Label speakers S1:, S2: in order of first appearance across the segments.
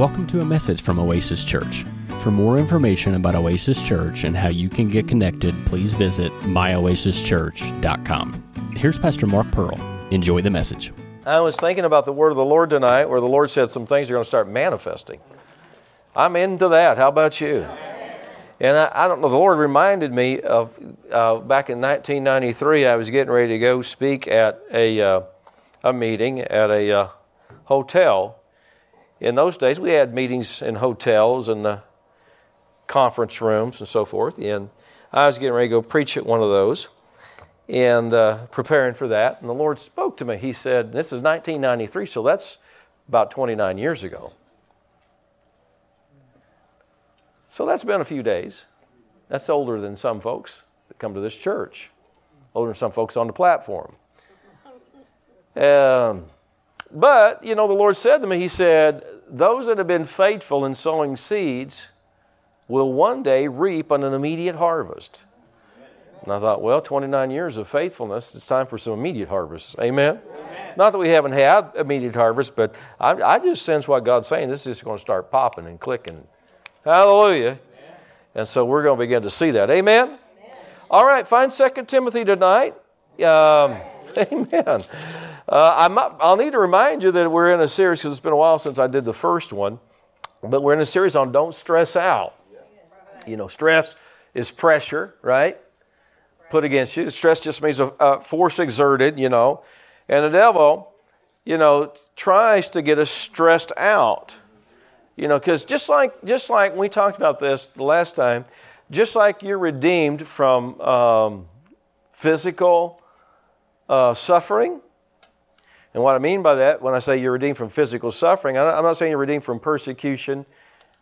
S1: Welcome to a message from Oasis Church. For more information about Oasis Church and how you can get connected, please visit myoasischurch.com. Here's Pastor Mark Pearl. Enjoy the message.
S2: I was thinking about the word of the Lord tonight where the Lord said some things are going to start manifesting. I'm into that. How about you? And I, I don't know, the Lord reminded me of uh, back in 1993, I was getting ready to go speak at a, uh, a meeting at a uh, hotel. In those days, we had meetings in hotels and uh, conference rooms and so forth. And I was getting ready to go preach at one of those and uh, preparing for that. And the Lord spoke to me. He said, This is 1993, so that's about 29 years ago. So that's been a few days. That's older than some folks that come to this church, older than some folks on the platform. Um, but, you know, the Lord said to me, He said, Those that have been faithful in sowing seeds will one day reap an immediate harvest. And I thought, well, 29 years of faithfulness, it's time for some immediate harvest. Amen? Amen. Not that we haven't had immediate harvest, but I, I just sense what God's saying. This is just going to start popping and clicking. Hallelujah. Amen. And so we're going to begin to see that. Amen? Amen. All right, find 2 Timothy tonight. Um, amen. Uh, i will need to remind you that we're in a series because it's been a while since I did the first one, but we're in a series on don't stress out. You know, stress is pressure, right? Put against you. Stress just means a, a force exerted, you know. And the devil, you know, tries to get us stressed out. You know, because just like just like we talked about this the last time, just like you're redeemed from um, physical uh, suffering, and what I mean by that, when I say you're redeemed from physical suffering, I'm not saying you're redeemed from persecution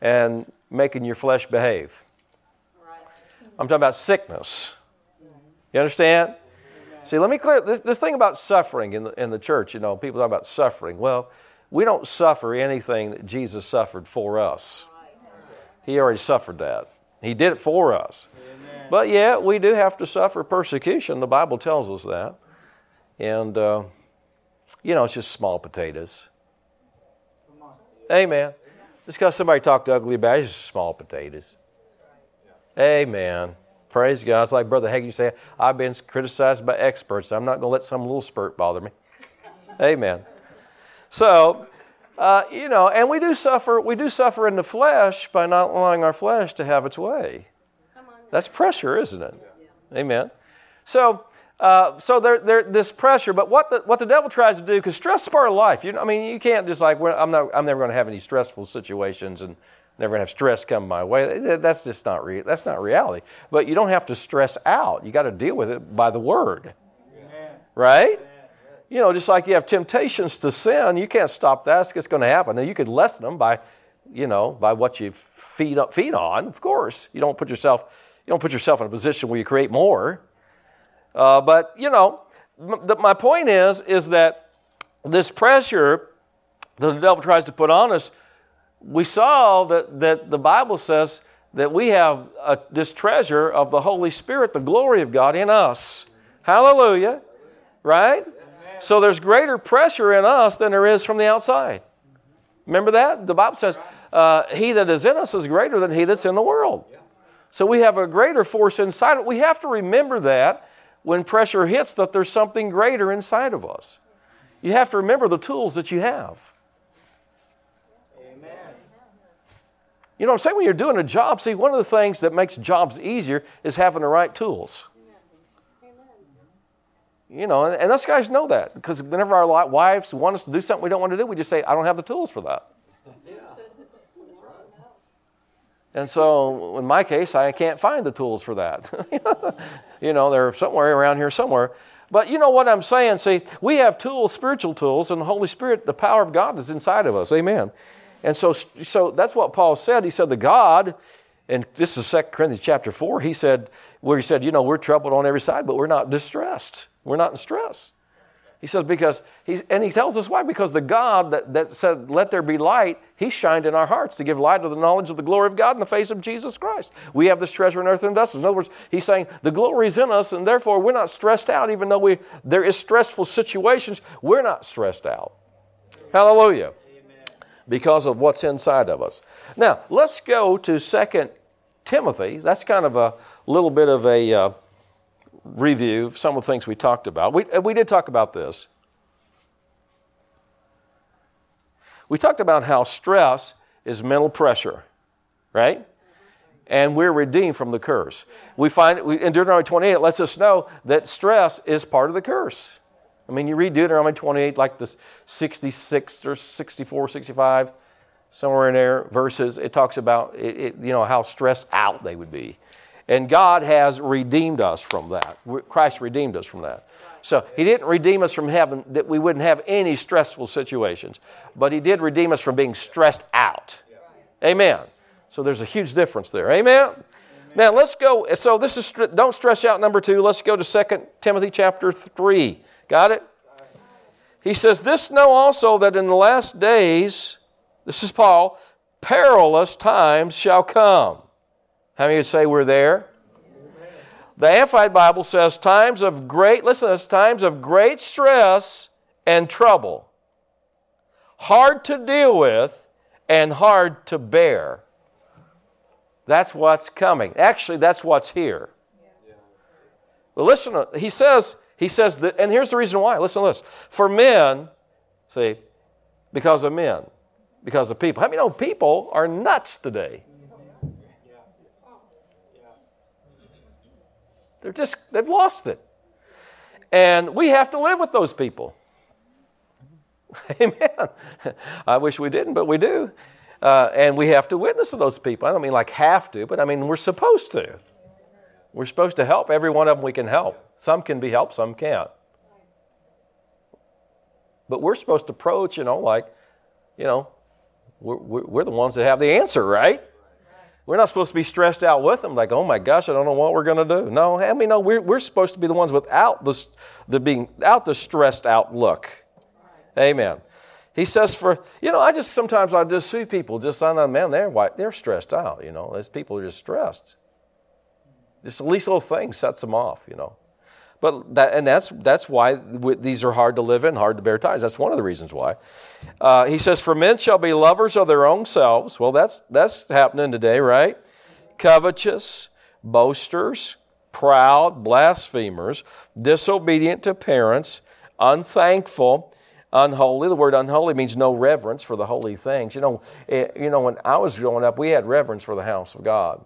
S2: and making your flesh behave. I'm talking about sickness. You understand? See, let me clear this, this thing about suffering in the, in the church. You know, people talk about suffering. Well, we don't suffer anything that Jesus suffered for us. He already suffered that. He did it for us. But yet, we do have to suffer persecution. The Bible tells us that. And, uh, you know, it's just small potatoes. Amen. Just because somebody talked ugly about it, it's just small potatoes. Amen. Praise God. It's like Brother Hagin you say, I've been criticized by experts. I'm not going to let some little spurt bother me. Amen. So, uh, you know, and we do suffer. We do suffer in the flesh by not allowing our flesh to have its way. That's pressure, isn't it? Amen. So, uh, so there, there, this pressure. But what the what the devil tries to do, because stress is part of life. You know, I mean, you can't just like I'm not. I'm never going to have any stressful situations and never gonna have stress come my way. That's just not re- that's not reality. But you don't have to stress out. You got to deal with it by the word, right? You know, just like you have temptations to sin, you can't stop that. It's going to happen. Now you could lessen them by, you know, by what you feed up feed on. Of course, you don't put yourself you don't put yourself in a position where you create more. Uh, but you know, m- my point is is that this pressure that the devil tries to put on us we saw that, that the Bible says that we have a, this treasure of the Holy Spirit, the glory of God in us. Hallelujah. Right? So there's greater pressure in us than there is from the outside. Remember that? The Bible says, uh, He that is in us is greater than he that's in the world. So we have a greater force inside. We have to remember that when pressure hits, that there's something greater inside of us. You have to remember the tools that you have. Amen. You know what I'm saying? When you're doing a job, see, one of the things that makes jobs easier is having the right tools. You know, and, and us guys know that because whenever our wives want us to do something we don't want to do, we just say, I don't have the tools for that. And so, in my case, I can't find the tools for that. you know, they're somewhere around here somewhere. But you know what I'm saying? See, we have tools, spiritual tools, and the Holy Spirit, the power of God is inside of us. Amen. And so, so that's what Paul said. He said, The God, and this is 2 Corinthians chapter 4, he said, where he said, You know, we're troubled on every side, but we're not distressed. We're not in stress. He says, because he's, and he tells us why, because the God that, that said, Let there be light, he shined in our hearts to give light to the knowledge of the glory of God in the face of Jesus Christ. We have this treasure in earth and vessels. In other words, he's saying the glory is in us, and therefore we're not stressed out, even though we, there is stressful situations, we're not stressed out. Hallelujah. because of what's inside of us. Now, let's go to 2 Timothy. That's kind of a little bit of a uh, review some of the things we talked about. We, we did talk about this. We talked about how stress is mental pressure, right? And we're redeemed from the curse. We find we, in Deuteronomy 28, it lets us know that stress is part of the curse. I mean, you read Deuteronomy 28, like the 66 or 64, 65, somewhere in there, verses, it talks about, it, it, you know, how stressed out they would be. And God has redeemed us from that. Christ redeemed us from that. So He didn't redeem us from heaven that we wouldn't have any stressful situations, but He did redeem us from being stressed out. Amen. So there's a huge difference there. Amen. Now let's go. So this is don't stress out number two. Let's go to 2 Timothy chapter 3. Got it? He says, This know also that in the last days, this is Paul, perilous times shall come. How many would say we're there? The Amplified Bible says times of great, listen to this, times of great stress and trouble, hard to deal with and hard to bear. That's what's coming. Actually, that's what's here. Well, listen, he says, he says that, and here's the reason why. Listen to this. For men, see, because of men, because of people. How many know people are nuts today? They're just, they've lost it. And we have to live with those people. Amen. I wish we didn't, but we do. Uh, and we have to witness to those people. I don't mean like have to, but I mean we're supposed to. We're supposed to help every one of them we can help. Some can be helped, some can't. But we're supposed to approach, you know, like, you know, we're, we're the ones that have the answer, right? We're not supposed to be stressed out with them, like, oh my gosh, I don't know what we're going to do. No, I mean, no, we're, we're supposed to be the ones without the, the being, out the stressed out look. Amen. He says, for, you know, I just sometimes I just see people just on the man, they're, white, they're stressed out, you know, these people are just stressed. Just the least little thing sets them off, you know. But that, and that's, that's why these are hard to live in, hard to bear ties. That's one of the reasons why. Uh, he says, For men shall be lovers of their own selves. Well, that's, that's happening today, right? Covetous, boasters, proud, blasphemers, disobedient to parents, unthankful, unholy. The word unholy means no reverence for the holy things. You know, it, eh, you know, when I was growing up, we had reverence for the house of God.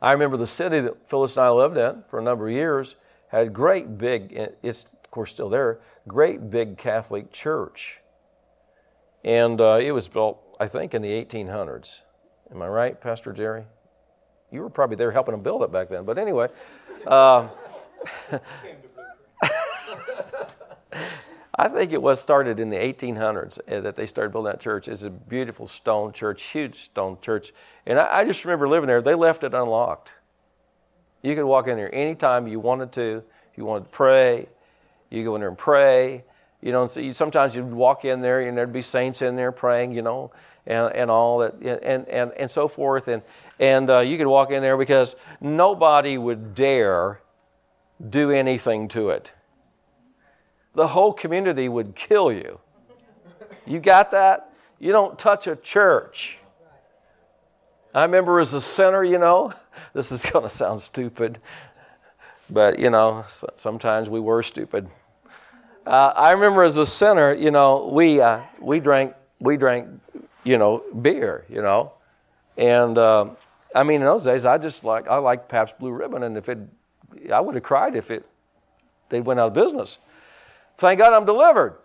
S2: I remember the city that Phyllis and I lived in for a number of years had great big, it's of course still there, great big Catholic church. And uh, it was built, I think, in the 1800s. Am I right, Pastor Jerry? You were probably there helping them build it back then. But anyway, uh, I think it was started in the 1800s uh, that they started building that church. It's a beautiful stone church, huge stone church. And I, I, just remember living there. They left it unlocked. You could walk in there anytime you wanted to. You wanted to pray, you go in there and pray. You know, so you, sometimes you'd walk in there and there'd be saints in there praying, you know, and, and all that, and, and, and so forth. And, and uh, you could walk in there because nobody would dare do anything to it the whole community would kill you. You got that? You don't touch a church. I remember as a sinner, you know, this is going to sound stupid, but you know, sometimes we were stupid. Uh, I remember as a sinner, you know, we uh, we drank we drank, you know, beer, you know, and uh, I mean in those days I just like I liked Pabst Blue Ribbon, and if it, I would have cried if it they went out of business. Thank God I'm delivered.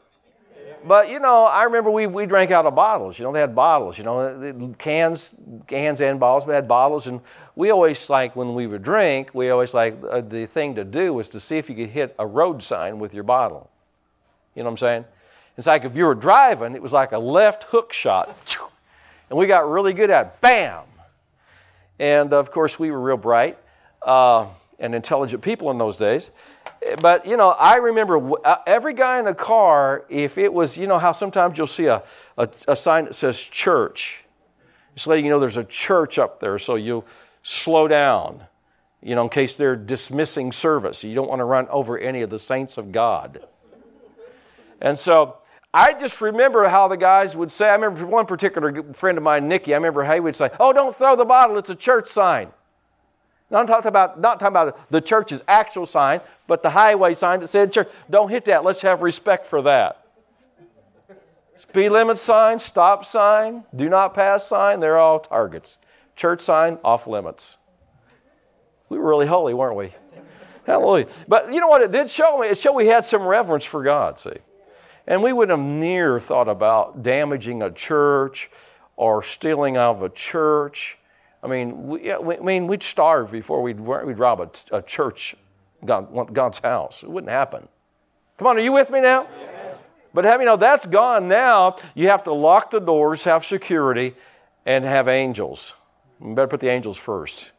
S2: But you know, I remember we, we drank out of bottles. You know, they had bottles. You know, cans, cans and bottles. We had bottles, and we always like when we would drink. We always like uh, the thing to do was to see if you could hit a road sign with your bottle. You know what I'm saying? It's like if you were driving, it was like a left hook shot, and we got really good at it. bam. And of course, we were real bright uh, and intelligent people in those days but you know, I remember uh, every guy in the car, if it was, you know, how sometimes you'll see a, a, a sign that says church. It's letting you know there's a church up there, so you'll slow down, you know, in case they're dismissing service. You don't want to run over any of the saints of God. And so I just remember how the guys would say, I remember one particular friend of mine, Nicky, I remember he would say, Oh, don't throw the bottle, it's a church sign. I'm talking about, not talking about the church's actual sign, but the highway sign that said church. Don't hit that. Let's have respect for that. Speed limit sign, stop sign, do not pass sign, they're all targets. Church sign, off limits. We were really holy, weren't we? Hallelujah. But you know what it did show me? It showed we had some reverence for God, see. And we wouldn't have near thought about damaging a church or stealing out of a church. I mean, we, I mean, we'd starve before we'd, we'd rob a, a church, God, God's house. It wouldn't happen. Come on, are you with me now? But have you know that's gone now. You have to lock the doors, have security, and have angels. You better put the angels first.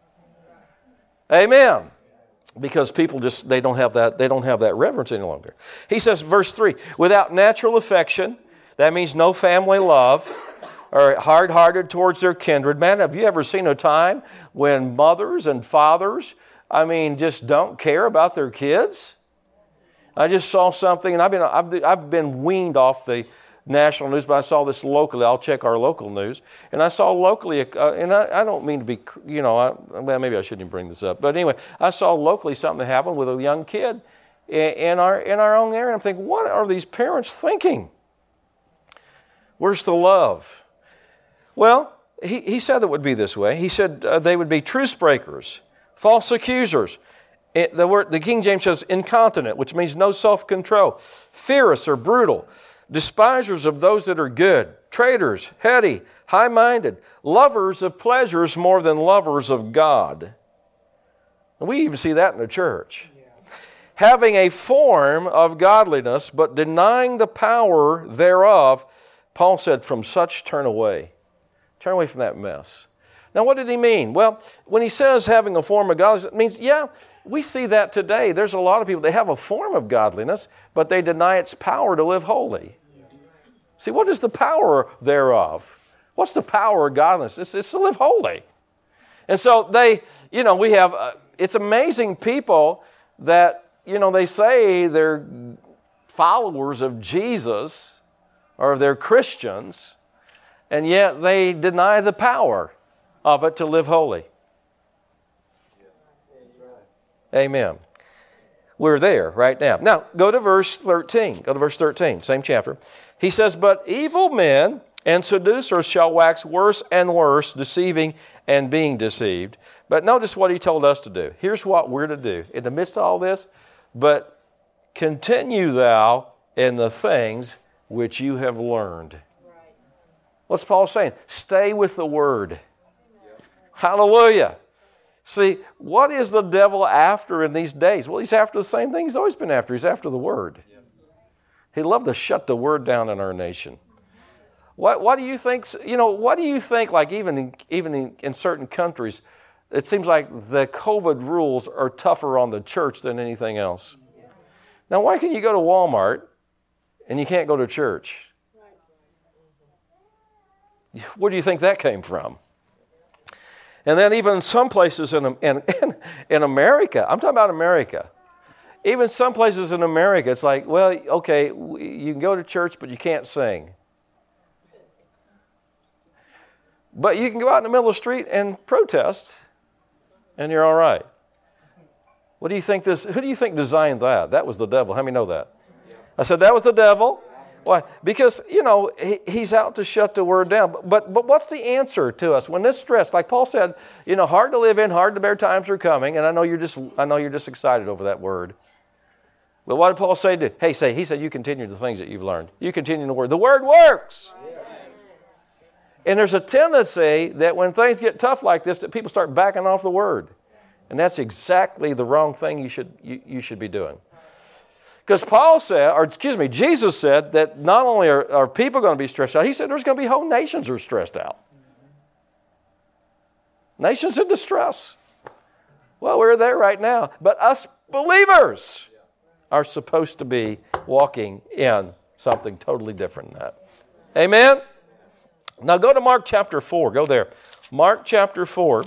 S2: Amen because people just they don't have that they don't have that reverence any longer he says verse 3 without natural affection that means no family love or hard-hearted towards their kindred man have you ever seen a time when mothers and fathers i mean just don't care about their kids i just saw something and i've been i've, I've been weaned off the national news, but I saw this locally. I'll check our local news. And I saw locally, uh, and I, I, don't mean to be, you know, I, well, maybe I shouldn't even bring this up. But anyway, I saw locally something happen with a young kid in our, in our own area. I'm thinking, what are these parents thinking? Where's the love? Well, he, he said it would be this way. He said uh, they would be truce breakers, false accusers. It, the, word, the King James says incontinent, which means no self control, fierce or brutal despisers of those that are good, traitors, heady, high minded, lovers of pleasures more than lovers of God. And we even see that in the church. Having a form of godliness, but denying the power thereof, Paul said, From such turn away. Turn away from that mess. Now, what did he mean? Well, when he says having a form of godliness, it means, yeah, we see that today. There's a lot of people, they have a form of godliness, but they deny its power to live holy. See, what is the power thereof? What's the power of godliness? It's, it's to live holy. And so they, you know, we have, uh, it's amazing people that, you know, they say they're followers of Jesus or they're Christians, and yet they deny the power of it to live holy. Amen. We're there right now. Now, go to verse 13. Go to verse 13, same chapter. He says, But evil men and seducers shall wax worse and worse, deceiving and being deceived. But notice what he told us to do. Here's what we're to do in the midst of all this, but continue thou in the things which you have learned. What's Paul saying? Stay with the word. Hallelujah. See, what is the devil after in these days? Well, he's after the same thing he's always been after. He's after the Word. He loved to shut the Word down in our nation. What, what do you think? You know, what do you think? Like even in, even in, in certain countries, it seems like the COVID rules are tougher on the church than anything else. Now, why can you go to Walmart and you can't go to church? Where do you think that came from? And then even some places in, in, in America, I'm talking about America, even some places in America, it's like, well, okay, you can go to church, but you can't sing. But you can go out in the middle of the street and protest, and you're all right. What do you think this? Who do you think designed that? That was the devil. How many know that? I said that was the devil. Why? Because, you know, he, he's out to shut the word down. But, but what's the answer to us when this stress, like Paul said, you know, hard to live in, hard to bear times are coming, and I know you're just, I know you're just excited over that word. But what did Paul say to? Hey, say, he said, you continue the things that you've learned. You continue the word. The word works. And there's a tendency that when things get tough like this, that people start backing off the word. And that's exactly the wrong thing you should, you, you should be doing. Because Paul said, or excuse me, Jesus said that not only are, are people going to be stressed out, he said there's going to be whole nations are stressed out. Nations in distress. Well, we're there right now. But us believers are supposed to be walking in something totally different than that. Amen? Now go to Mark chapter 4. Go there. Mark chapter 4.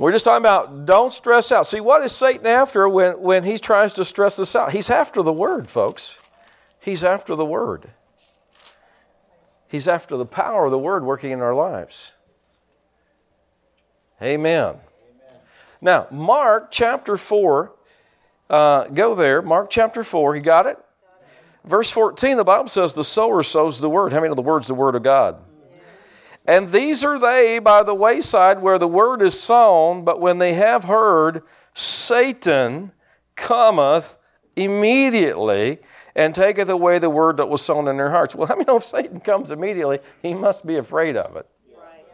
S2: We're just talking about don't stress out. See, what is Satan after when, when he tries to stress us out? He's after the word, folks. He's after the Word. He's after the power of the Word working in our lives. Amen. Amen. Now, Mark chapter 4, uh, go there. Mark chapter 4, you got it? Verse 14, the Bible says, The sower sows the word. How many of the word's the word of God? And these are they by the wayside where the word is sown, but when they have heard, Satan cometh immediately and taketh away the word that was sown in their hearts. Well, I mean, if Satan comes immediately, he must be afraid of it. Right.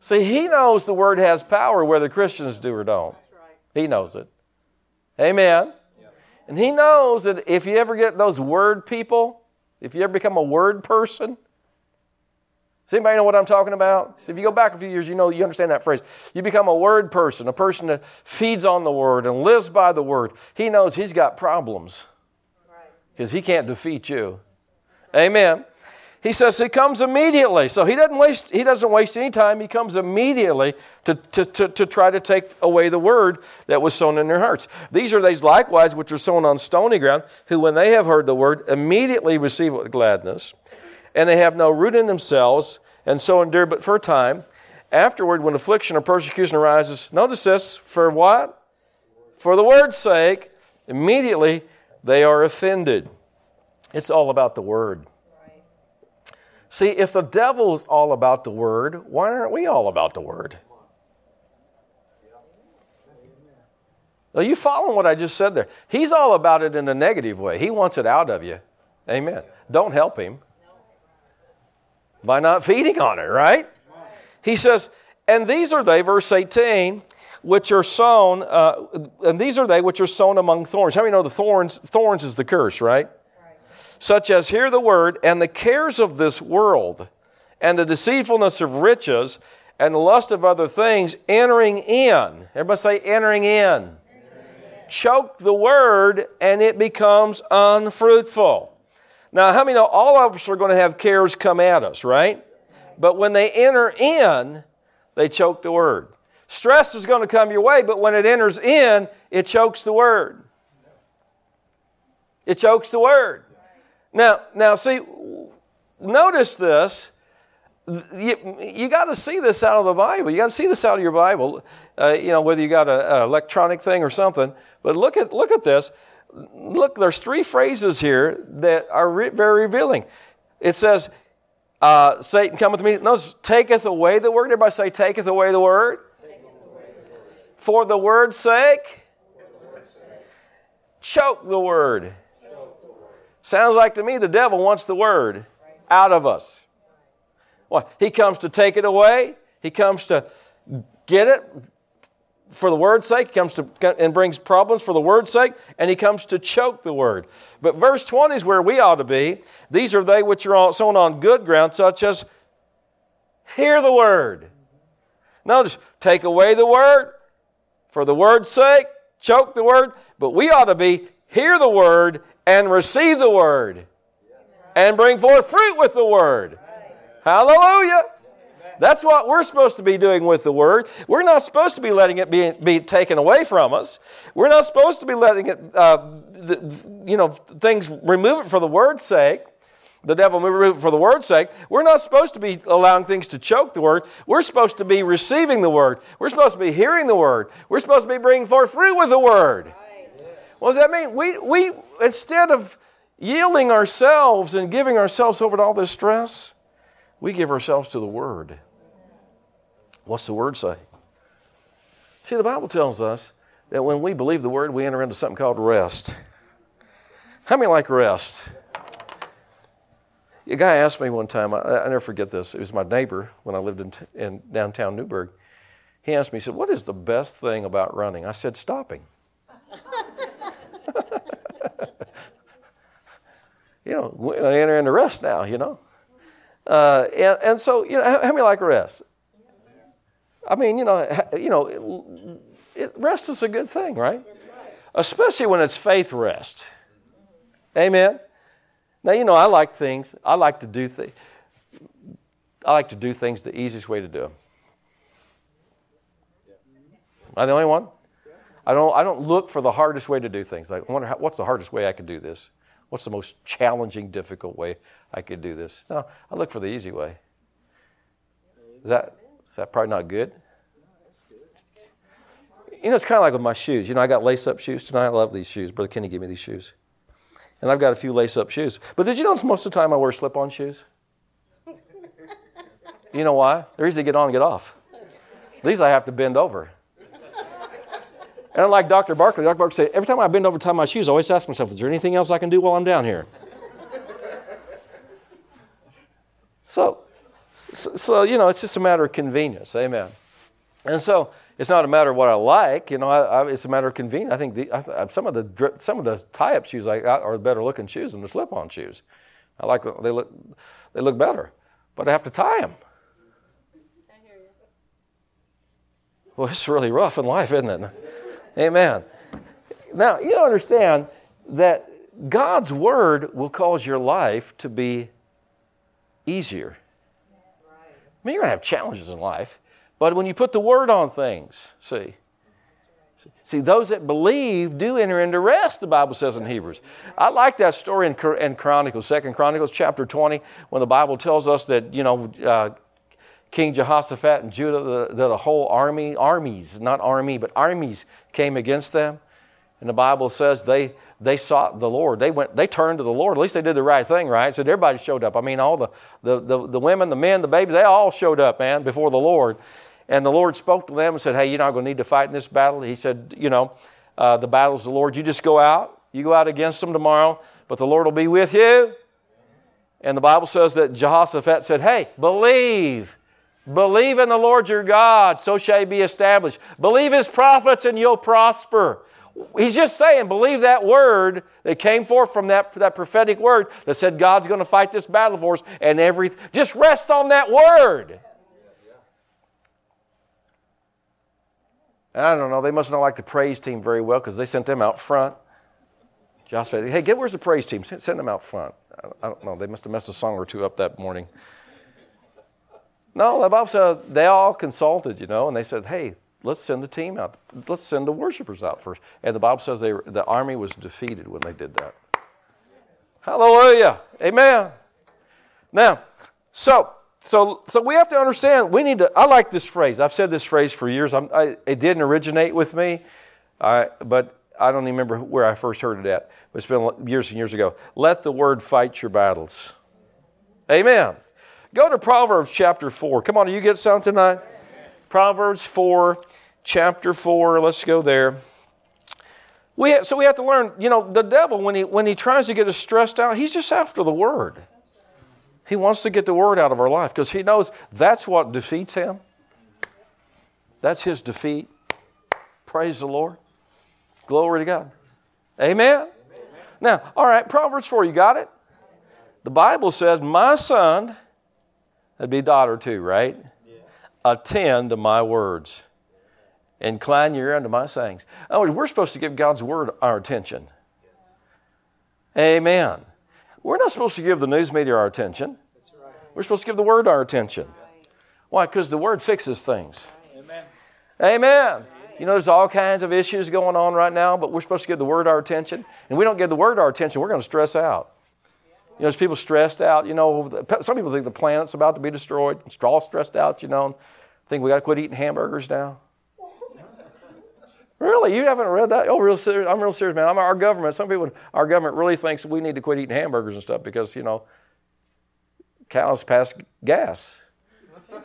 S2: See, he knows the word has power whether Christians do or don't. Right. He knows it. Amen. And he knows that if you ever get those word people, if you ever become a word person, does anybody know what I'm talking about? So if you go back a few years, you know you understand that phrase. You become a word person, a person that feeds on the word and lives by the word. He knows he's got problems because he can't defeat you. Amen. He says he comes immediately. So he doesn't waste, he doesn't waste any time. He comes immediately to, to, to, to try to take away the word that was sown in their hearts. These are these likewise which are sown on stony ground, who when they have heard the word immediately receive it with gladness, and they have no root in themselves, and so endure but for a time. Afterward, when affliction or persecution arises, notice this, for what? For the word's sake, immediately they are offended. It's all about the word. See, if the devil's all about the word, why aren't we all about the word? Are you following what I just said there? He's all about it in a negative way. He wants it out of you. Amen. Don't help him by not feeding on it, right? He says, and these are they, verse 18, which are sown, uh, and these are they which are sown among thorns. How many know the thorns? Thorns is the curse, right? such as hear the word, and the cares of this world, and the deceitfulness of riches, and the lust of other things entering in. Everybody say, entering in. Choke the word, and it becomes unfruitful. Now, how many know all of us are going to have cares come at us, right? But when they enter in, they choke the word. Stress is going to come your way, but when it enters in, it chokes the word. It chokes the word. Now, now see, notice this. You, you got to see this out of the Bible. You got to see this out of your Bible. Uh, you know, whether you got an electronic thing or something. But look at look at this. Look, there's three phrases here that are re- very revealing. It says, uh, "Satan cometh to me." Notice, taketh away the word. Everybody say, "Taketh away the word." For the word's sake, choke the word. Sounds like to me the devil wants the word out of us. Well, he comes to take it away. He comes to get it for the word's sake. He comes to and brings problems for the word's sake, and he comes to choke the word. But verse 20 is where we ought to be. These are they which are sown on good ground, such as hear the word. Notice, take away the word for the word's sake, choke the word, but we ought to be hear the word and receive the word and bring forth fruit with the word. Hallelujah. That's what we're supposed to be doing with the Word. We're not supposed to be letting it be, be taken away from us. We're not supposed to be letting it, uh, the, you know, things remove it for the Word's sake. The devil remove it for the Word's sake. We're not supposed to be allowing things to choke the Word. We're supposed to be receiving the Word. We're supposed to be hearing the Word. We're supposed to be bringing forth fruit with the Word. What does that mean? We, we, instead of yielding ourselves and giving ourselves over to all this stress, we give ourselves to the Word. What's the Word say? See, the Bible tells us that when we believe the Word, we enter into something called rest. How many like rest? A guy asked me one time, I, I never forget this, it was my neighbor when I lived in, in downtown Newburgh. He asked me, he said, What is the best thing about running? I said, Stopping. you know, we enter into rest now, you know. Uh, and, and, so, you know, how, how many like rest? I mean, you know, you know, it, rest is a good thing, right? Especially when it's faith rest. Amen. Now, you know, I like things. I like to do things. I like to do things the easiest way to do them. Am I the only one? I don't, I don't look for the hardest way to do things. I wonder how, what's the hardest way I could do this? What's the most challenging, difficult way I could do this? No, I look for the easy way. Is that, is that probably not good? You know, it's kind of like with my shoes. You know, I got lace up shoes tonight. I love these shoes. Brother Kenny gave me these shoes. And I've got a few lace up shoes. But did you notice most of the time I wear slip on shoes? You know why? They're easy to get on and get off. These I have to bend over. And like Dr. Barkley, Dr. Barkley said, every time I bend over to tie my shoes, I always ask myself, is there anything else I can do while I'm down here? so, so, so, you know, it's just a matter of convenience. Amen. And so it's not a matter of what I like. You know, I, I, it's a matter of convenience. I think the, I, some of the some of the tie-up shoes I got are better looking shoes than the slip-on shoes. I like they look they look better, but I have to tie them. Well, it's really rough in life, isn't it? Amen. Now, you understand that God's word will cause your life to be easier. Mean, you're going to have challenges in life, but when you put the word on things, see, See, those that believe do enter into rest, the Bible says in Hebrews. I like that story in, in Chronicles, Second Chronicles chapter 20, when the Bible tells us that, you know, uh, King Jehoshaphat and Judah, that a whole army, armies, not army, but armies came against them. And the Bible says they, they sought the Lord. They went, they turned to the Lord. At least they did the right thing, right? So everybody showed up. I mean, all the, the, the, the women, the men, the babies, they all showed up, man, before the Lord. And the Lord spoke to them and said, Hey, you're not going to need to fight in this battle. He said, You know, uh, the battle's the Lord. You just go out. You go out against them tomorrow, but the Lord will be with you. And the Bible says that Jehoshaphat said, Hey, believe Believe in the Lord your God, so shall you be established. Believe his prophets, and you'll prosper. He's just saying, believe that word that came forth from that, that prophetic word that said God's going to fight this battle for us, and everything. Just rest on that word. I don't know. They must not like the praise team very well because they sent them out front. Josh said, "Hey, get where's the praise team? Send, send them out front." I don't know. They must have messed a song or two up that morning. No, the Bible said they all consulted, you know, and they said, hey, let's send the team out. Let's send the worshipers out first. And the Bible says they, the army was defeated when they did that. Hallelujah. Amen. Now, so so so we have to understand. We need to. I like this phrase. I've said this phrase for years. I, it didn't originate with me, I, but I don't even remember where I first heard it at. It's been years and years ago. Let the word fight your battles. Amen. Go to Proverbs chapter 4. Come on, do you get something tonight? Proverbs 4, chapter 4. Let's go there. We so we have to learn, you know, the devil, when he, when he tries to get us stressed out, he's just after the word. He wants to get the word out of our life because he knows that's what defeats him. That's his defeat. Praise the Lord. Glory to God. Amen? Amen. Now, all right, Proverbs 4, you got it? The Bible says, My son, That'd be daughter too, right? Attend to my words. Incline your ear unto my sayings. Oh, we're supposed to give God's word our attention. Amen. We're not supposed to give the news media our attention. We're supposed to give the word our attention. Why? Because the word fixes things. Amen. Amen. You know, there's all kinds of issues going on right now, but we're supposed to give the word our attention. And we don't give the word our attention, we're going to stress out. You know, there's people stressed out. You know, some people think the planet's about to be destroyed. Straw stressed out. You know, think we got to quit eating hamburgers now. really, you haven't read that? Oh, real serious. I'm real serious, man. I'm our government. Some people, our government really thinks we need to quit eating hamburgers and stuff because you know, cows pass gas.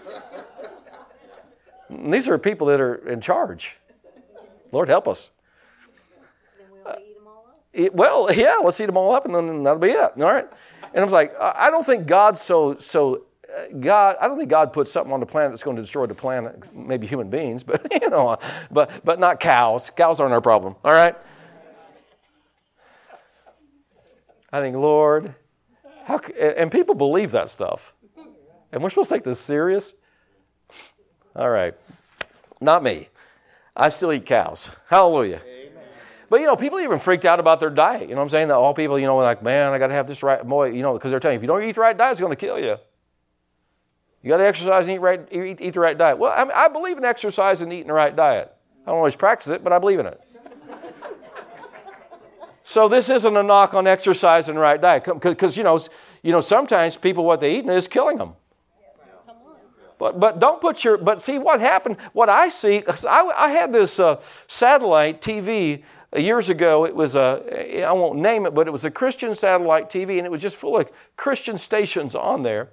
S2: these are people that are in charge. Lord help us. Well, yeah, let's eat them all up and then that'll be it. All right. And I was like, I don't think God's so, so, uh, God, I don't think God put something on the planet that's going to destroy the planet, maybe human beings, but, you know, but, but not cows. Cows aren't our problem. All right. I think, Lord, how, and people believe that stuff. And we're supposed to take this serious? All right. Not me. I still eat cows. Hallelujah. But you know, people even freaked out about their diet. You know what I'm saying? That all people, you know, like, man, I got to have this right, boy, you know, because they're telling you if you don't eat the right diet, it's going to kill you. You got to exercise and eat, right, eat, eat the right diet. Well, I, mean, I believe in exercise and eating the right diet. I don't always practice it, but I believe in it. So this isn't a knock on exercise and right diet, because you know, you know, sometimes people what they eat is killing them. But, but don't put your, but see what happened, what I see, I, I had this uh, satellite TV years ago. It was a, I won't name it, but it was a Christian satellite TV and it was just full of Christian stations on there.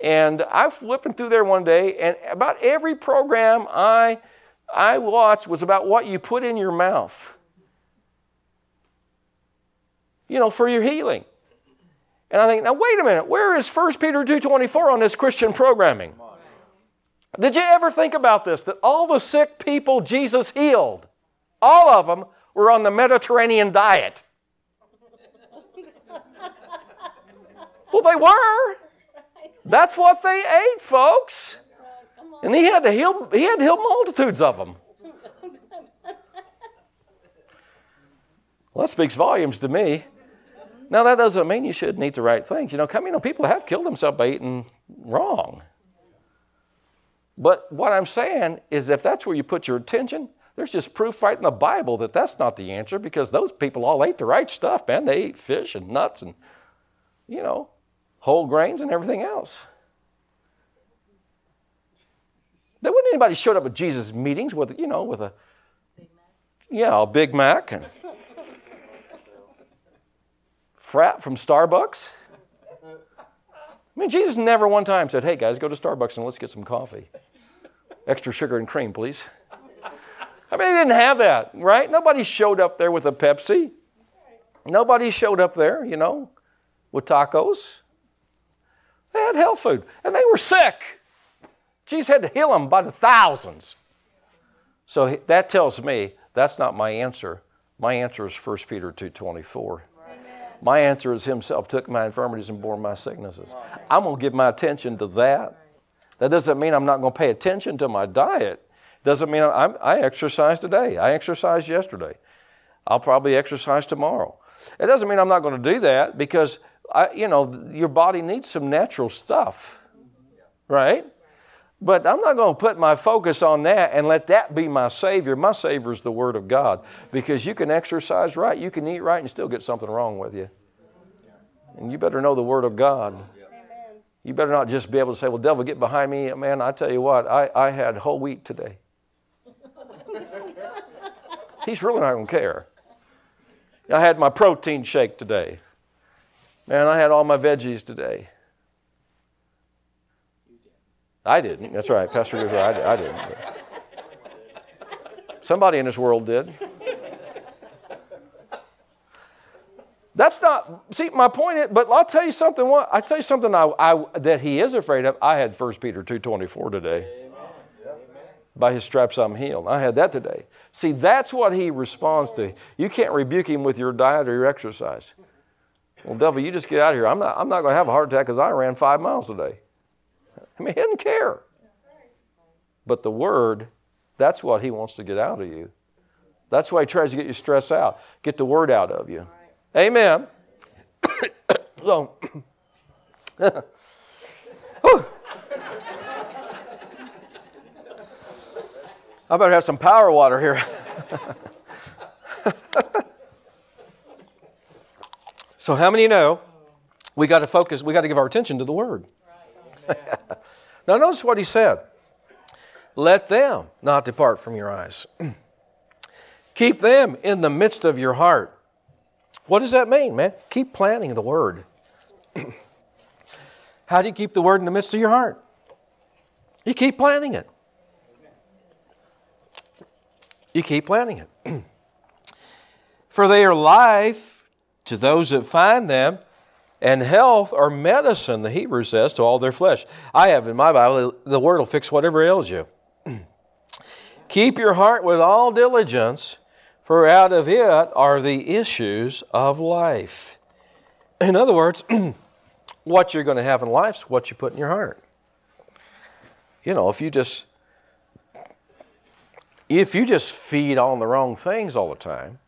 S2: And I was flipping through there one day and about every program I, I watched was about what you put in your mouth. You know, for your healing. And I think, now wait a minute, where is 1 Peter 2.24 on this Christian programming? Did you ever think about this? That all the sick people Jesus healed, all of them were on the Mediterranean diet. Well, they were. That's what they ate, folks. And he had to heal, he had to heal multitudes of them. Well, that speaks volumes to me. Now, that doesn't mean you shouldn't eat the right things. You know, come, you know, people have killed themselves by eating wrong. But what I'm saying is if that's where you put your attention, there's just proof right in the Bible that that's not the answer because those people all ate the right stuff, man. They ate fish and nuts and, you know, whole grains and everything else. There wouldn't anybody showed up at Jesus' meetings with, you know, with a, yeah, a Big Mac and frat from Starbucks. I mean, Jesus never one time said, hey guys, go to Starbucks and let's get some coffee. Extra sugar and cream, please. I mean, they didn't have that, right? Nobody showed up there with a Pepsi. Nobody showed up there, you know, with tacos. They had health food, and they were sick. Jesus had to heal them by the thousands. So that tells me that's not my answer. My answer is 1 Peter 2.24. My answer is Himself took my infirmities and bore my sicknesses. I'm going to give my attention to that. That doesn't mean I'm not going to pay attention to my diet. Doesn't mean I'm, I exercise today. I exercised yesterday. I'll probably exercise tomorrow. It doesn't mean I'm not going to do that because I, you know your body needs some natural stuff, right? But I'm not going to put my focus on that and let that be my Savior. My Savior is the Word of God because you can exercise right, you can eat right, and still get something wrong with you. And you better know the Word of God. You better not just be able to say, Well, devil, get behind me. Man, I tell you what, I, I had whole wheat today. He's really not going to care. I had my protein shake today. Man, I had all my veggies today. I didn't. That's right. Pastor goes, I, I didn't. Somebody in this world did. That's not, see, my point is, but I'll tell you something, what, I tell you something I, I, that he is afraid of. I had 1 Peter 2.24 today. By his stripes I'm healed. I had that today. See, that's what he responds to. You can't rebuke him with your diet or your exercise. Well, devil, you just get out of here. I'm not, I'm not going to have a heart attack because I ran five miles today. I mean, he doesn't care. But the word, that's what he wants to get out of you. That's why he tries to get you stressed out, get the word out of you. Amen. so, I better have some power water here. so, how many know we got to focus, we got to give our attention to the Word? now, notice what he said let them not depart from your eyes. Keep them in the midst of your heart. What does that mean, man? Keep planting the word. How do you keep the word in the midst of your heart? You keep planting it. You keep planting it. For they are life to those that find them, and health or medicine, the Hebrew says, to all their flesh. I have in my Bible, the word will fix whatever ails you. Keep your heart with all diligence, for out of it are the issues of life. In other words, what you're going to have in life is what you put in your heart. You know, if you just if you just feed on the wrong things all the time,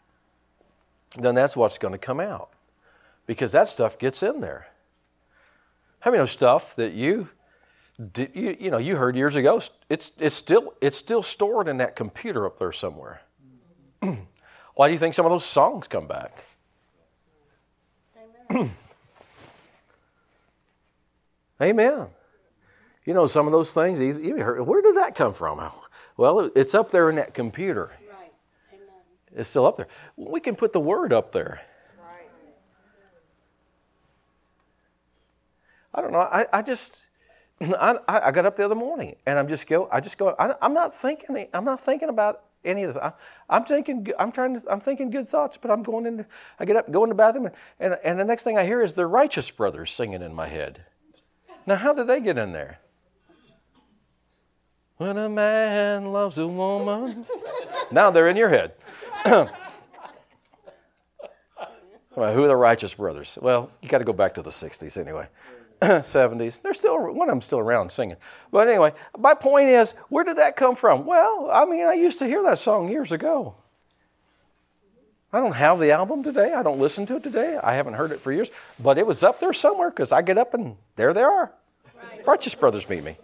S2: then that's what's going to come out. Because that stuff gets in there. How many of stuff that you you, you know, you heard years ago, it's, it's, still, it's still stored in that computer up there somewhere. Why do you think some of those songs come back? Amen. Amen. You know, some of those things, you heard, where did that come from? Well, it's up there in that computer. Right. Amen. It's still up there. We can put the word up there. Right. I don't know. I, I just, I, I got up the other morning and I'm just go. I just go. I, am not thinking. I'm not thinking about any of this. I, am thinking. I'm trying to. I'm thinking good thoughts, but I'm going into. I get up, go in the bathroom, and and the next thing I hear is the Righteous Brothers singing in my head. Now, how did they get in there? When a man loves a woman. now they're in your head. so, who are the righteous brothers? Well, you got to go back to the 60s anyway. 70s. They're still, one of them's still around singing. But anyway, my point is, where did that come from? Well, I mean, I used to hear that song years ago. I don't have the album today. I don't listen to it today. I haven't heard it for years. But it was up there somewhere because I get up and there they are. Right. Righteous Brothers meet me.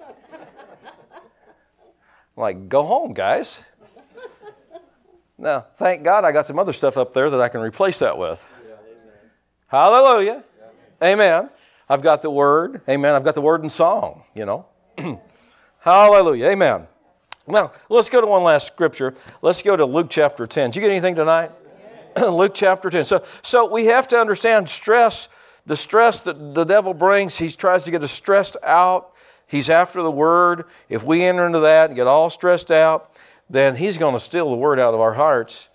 S2: Like, go home, guys. Now, thank God I got some other stuff up there that I can replace that with. Yeah, Hallelujah. Yeah. Amen. I've got the word. Amen. I've got the word and song, you know. Hallelujah. Amen. Now, let's go to one last scripture. Let's go to Luke chapter 10. Did you get anything tonight? Luke chapter 10. So, so we have to understand stress, the stress that the devil brings, he tries to get us stressed out He's after the word. If we enter into that and get all stressed out, then he's going to steal the word out of our hearts.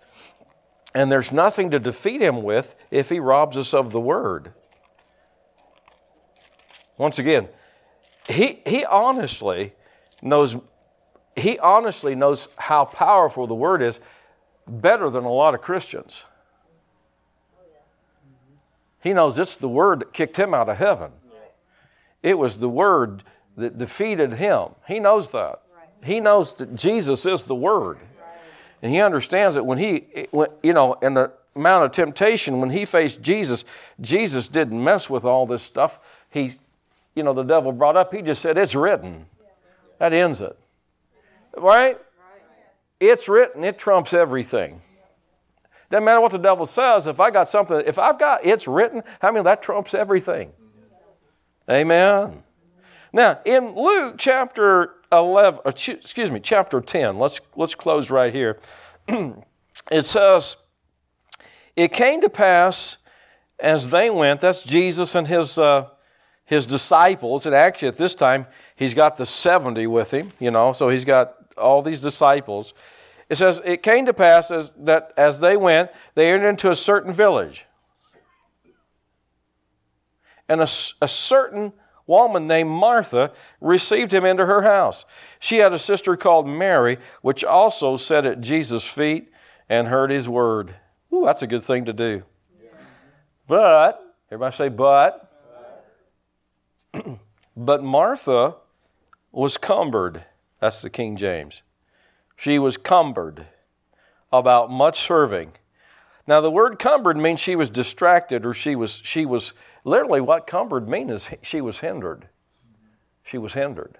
S2: And there's nothing to defeat him with if he robs us of the word. Once again, he, he honestly knows he honestly knows how powerful the word is better than a lot of Christians. He knows it's the word that kicked him out of heaven. It was the word that defeated him. He knows that. Right. He knows that Jesus is the Word. Right. And he understands that when he, you know, in the amount of temptation, when he faced Jesus, Jesus didn't mess with all this stuff. He, you know, the devil brought up, he just said, It's written. That ends it. Right? It's written, it trumps everything. Doesn't matter what the devil says, if I got something, if I've got it's written, I mean, that trumps everything. Amen. Now, in Luke chapter 11, excuse me, chapter 10, let's, let's close right here. it says, It came to pass as they went, that's Jesus and his, uh, his disciples, and actually at this time, he's got the 70 with him, you know, so he's got all these disciples. It says, It came to pass as, that as they went, they entered into a certain village. And a, a certain woman named Martha received him into her house. She had a sister called Mary, which also sat at Jesus' feet and heard his word. Ooh, that's a good thing to do. But, everybody say, but. but Martha was cumbered. That's the King James. She was cumbered about much serving. Now, the word cumbered means she was distracted or she was, she was Literally, what cumbered means is she was hindered. She was hindered.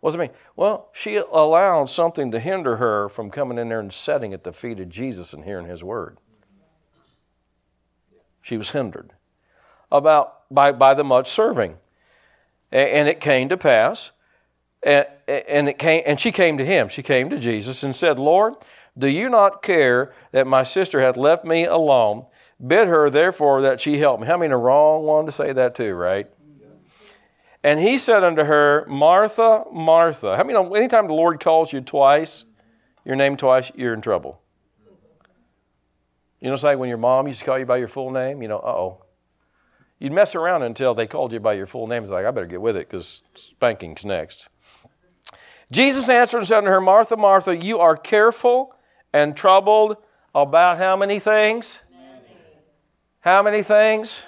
S2: What does it mean? Well, she allowed something to hinder her from coming in there and sitting at the feet of Jesus and hearing his word. She was hindered about by, by the much serving. And it came to pass, and, it came, and she came to him. She came to Jesus and said, Lord, do you not care that my sister hath left me alone? Bid her, therefore, that she help me. How many a wrong one to say that too, right? And he said unto her, Martha, Martha. How many anytime the Lord calls you twice, your name twice, you're in trouble. You know, it's like when your mom used to call you by your full name, you know, uh oh. You'd mess around until they called you by your full name. It's like, I better get with it because spanking's next. Jesus answered and said unto her, Martha, Martha, you are careful and troubled about how many things? How many things?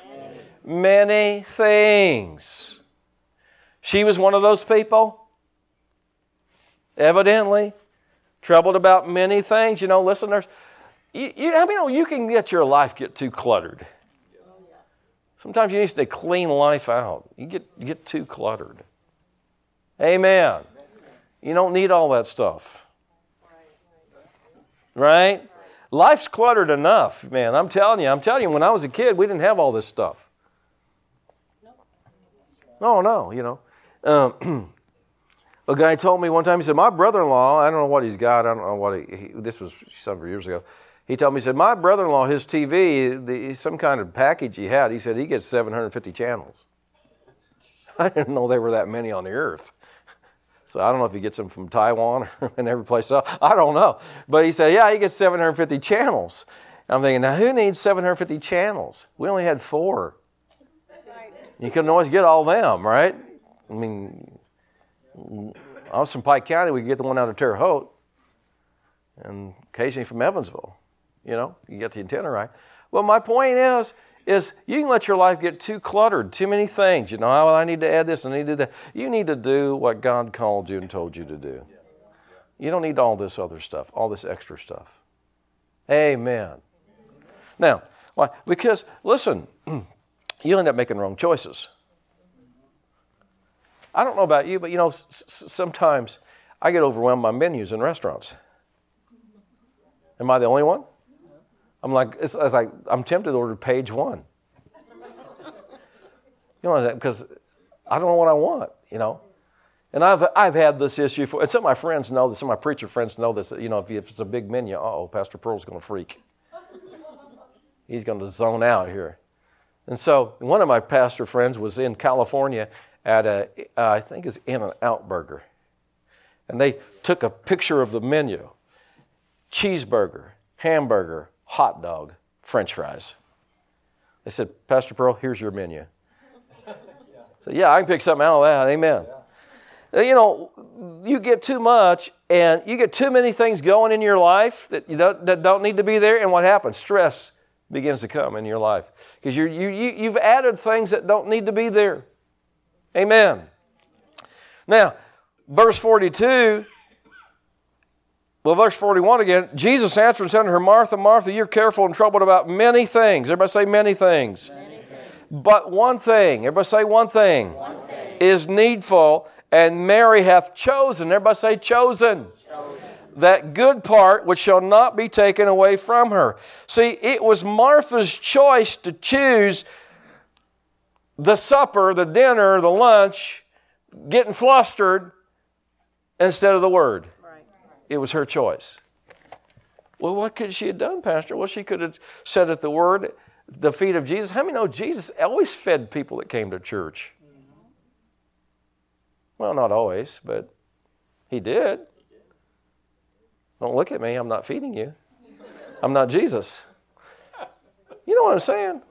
S2: Many. many things. She was one of those people, evidently, troubled about many things. You know, listeners, you, you, I mean, you can get your life get too cluttered. Sometimes you need to clean life out. You get, you get too cluttered. Amen. You don't need all that stuff. Right? Life's cluttered enough, man. I'm telling you. I'm telling you, when I was a kid, we didn't have all this stuff. No, no, you know. Um, a guy told me one time, he said, My brother in law, I don't know what he's got, I don't know what he, he this was several years ago. He told me, he said, My brother in law, his TV, the, some kind of package he had, he said he gets 750 channels. I didn't know there were that many on the earth. So I don't know if he gets them from Taiwan or in every place else. I don't know. But he said, yeah, he gets 750 channels. And I'm thinking, now who needs 750 channels? We only had four. You couldn't always get all them, right? I mean, I was from Pike County. We could get the one out of Terre Haute, and occasionally from Evansville. You know, you get the antenna right. Well, my point is, is you can let your life get too cluttered, too many things. You know, oh, I need to add this, I need to do that. You need to do what God called you and told you to do. You don't need all this other stuff, all this extra stuff. Amen. Now, why? Because listen, you end up making wrong choices. I don't know about you, but you know, s- sometimes I get overwhelmed by menus in restaurants. Am I the only one? I'm like, it's, it's like I'm tempted to order page one. you know, because I don't know what I want. You know, and I've I've had this issue for, and some of my friends know this. Some of my preacher friends know this. You know, if, if it's a big menu, oh, Pastor Pearl's going to freak. He's going to zone out here. And so one of my pastor friends was in California at a, uh, I think it's In-N-Out Burger. And they took a picture of the menu cheeseburger, hamburger, hot dog, french fries. They said, Pastor Pearl, here's your menu. So, yeah, I can pick something out of that. Amen. You know, you get too much and you get too many things going in your life that, you don't, that don't need to be there, and what happens? Stress begins to come in your life because you you, you've added things that don't need to be there. Amen. Now, verse 42 well, verse 41 again, Jesus answered and said to her, Martha, Martha, you're careful and troubled about many things. Everybody say many things. Many things. But one thing, everybody say one thing, one thing, is needful, and Mary hath chosen. Everybody say chosen. chosen. That good part which shall not be taken away from her. See, it was Martha's choice to choose the supper, the dinner, the lunch, getting flustered instead of the word. It was her choice. Well, what could she have done, Pastor? Well, she could have said at the word, the feet of Jesus. How many know Jesus always fed people that came to church? Well, not always, but he did. Don't look at me. I'm not feeding you. I'm not Jesus. You know what I'm saying?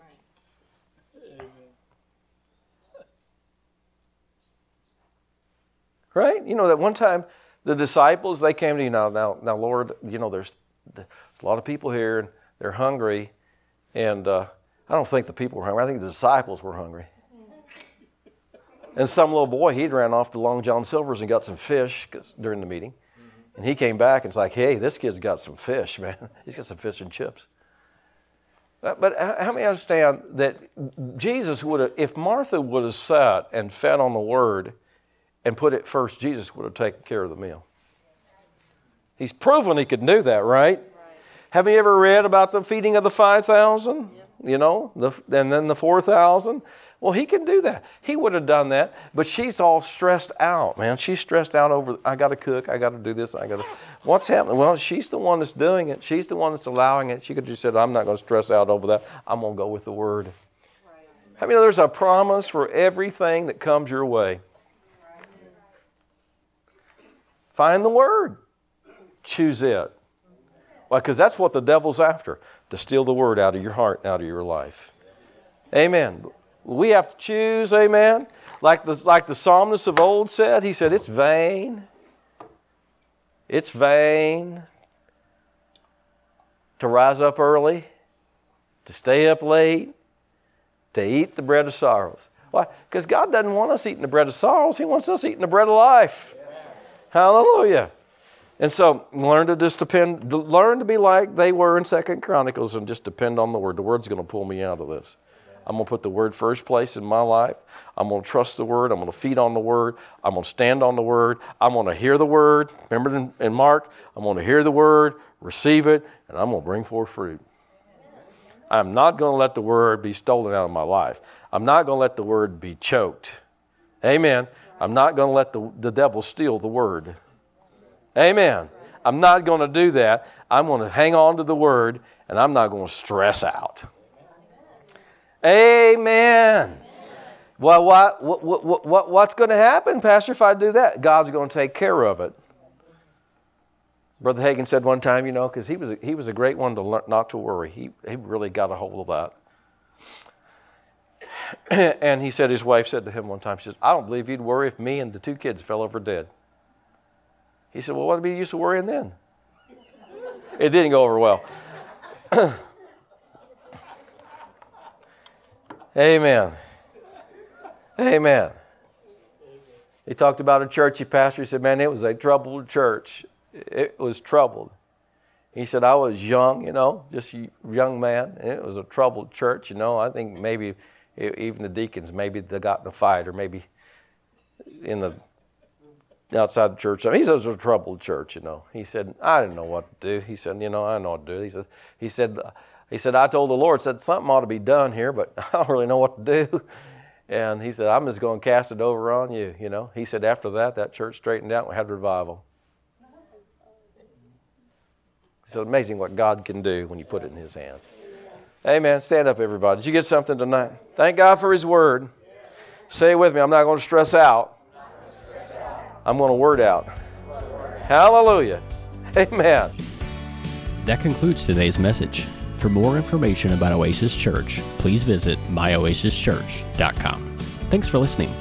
S2: Right? You know that one time the disciples, they came to you now, now, now, Lord, you know, there's, there's a lot of people here and they're hungry. And uh, I don't think the people were hungry. I think the disciples were hungry. And some little boy, he'd ran off to Long John Silver's and got some fish during the meeting. And he came back and it's like, hey, this kid's got some fish, man. He's got some fish and chips. But, but how many understand that Jesus would have, if Martha would have sat and fed on the word, and put it first, Jesus would have taken care of the meal. He's proven he could do that, right? right. Have you ever read about the feeding of the 5,000? You know, the, and then the 4,000? Well, he can do that. He would have done that, but she's all stressed out, man. She's stressed out over, I got to cook, I got to do this, I got to. What's happening? Well, she's the one that's doing it. She's the one that's allowing it. She could have just said, I'm not going to stress out over that. I'm going to go with the word. Right. I mean, there's a promise for everything that comes your way. Find the word. Choose it. Why? Because that's what the devil's after to steal the word out of your heart, out of your life. Amen. We have to choose, amen. Like the, like the psalmist of old said, he said, It's vain. It's vain to rise up early, to stay up late, to eat the bread of sorrows. Why? Because God doesn't want us eating the bread of sorrows, He wants us eating the bread of life. Hallelujah. And so learn to just depend, learn to be like they were in Second Chronicles and just depend on the word. The word's going to pull me out of this. I'm going to put the word first place in my life. I'm going to trust the word. I'm going to feed on the word. I'm going to stand on the word. I'm going to hear the word. Remember in, Mark, I'm going to hear the word, receive it, and I'm going to bring forth fruit. I'm not going to let the word be stolen out of my life. I'm not going to let the word be choked Amen. I'm not going to let the, the devil steal the word. Amen. I'm not going to do that. I'm going to hang on to the word and I'm not going to stress out. Amen. Well, what, what, what, what, what's going to happen, Pastor, if I do that? God's going to take care of it. Brother Hagin said one time, you know, because he was a, he was a great one to learn not to worry. He he really got a hold of that. and he said his wife said to him one time, she said, "I don't believe you'd worry if me and the two kids fell over dead." He said, "Well, what'd be the use of worrying then?" it didn't go over well. Amen. Amen. He talked about a church he pastored. He said, Man, it was a troubled church it was troubled. He said, I was young, you know, just a young man, it was a troubled church, you know. I think maybe even the deacons, maybe they got in a fight, or maybe in the outside the church. He says was a troubled church, you know. He said, I didn't know what to do. He said, you know, I know what to do. He said, he said, he said, I told the Lord, said something ought to be done here, but I don't really know what to do. And he said, I'm just going to cast it over on you, you know. He said, after that, that church straightened out. We had revival. It's amazing what God can do when you put it in His hands. Amen. Stand up, everybody. Did you get something tonight? Thank God for His Word. Say it with me. I'm not going to stress out. I'm going to word out. Hallelujah. Amen.
S1: That concludes today's message. For more information about Oasis Church, please visit myoasischurch.com. Thanks for listening.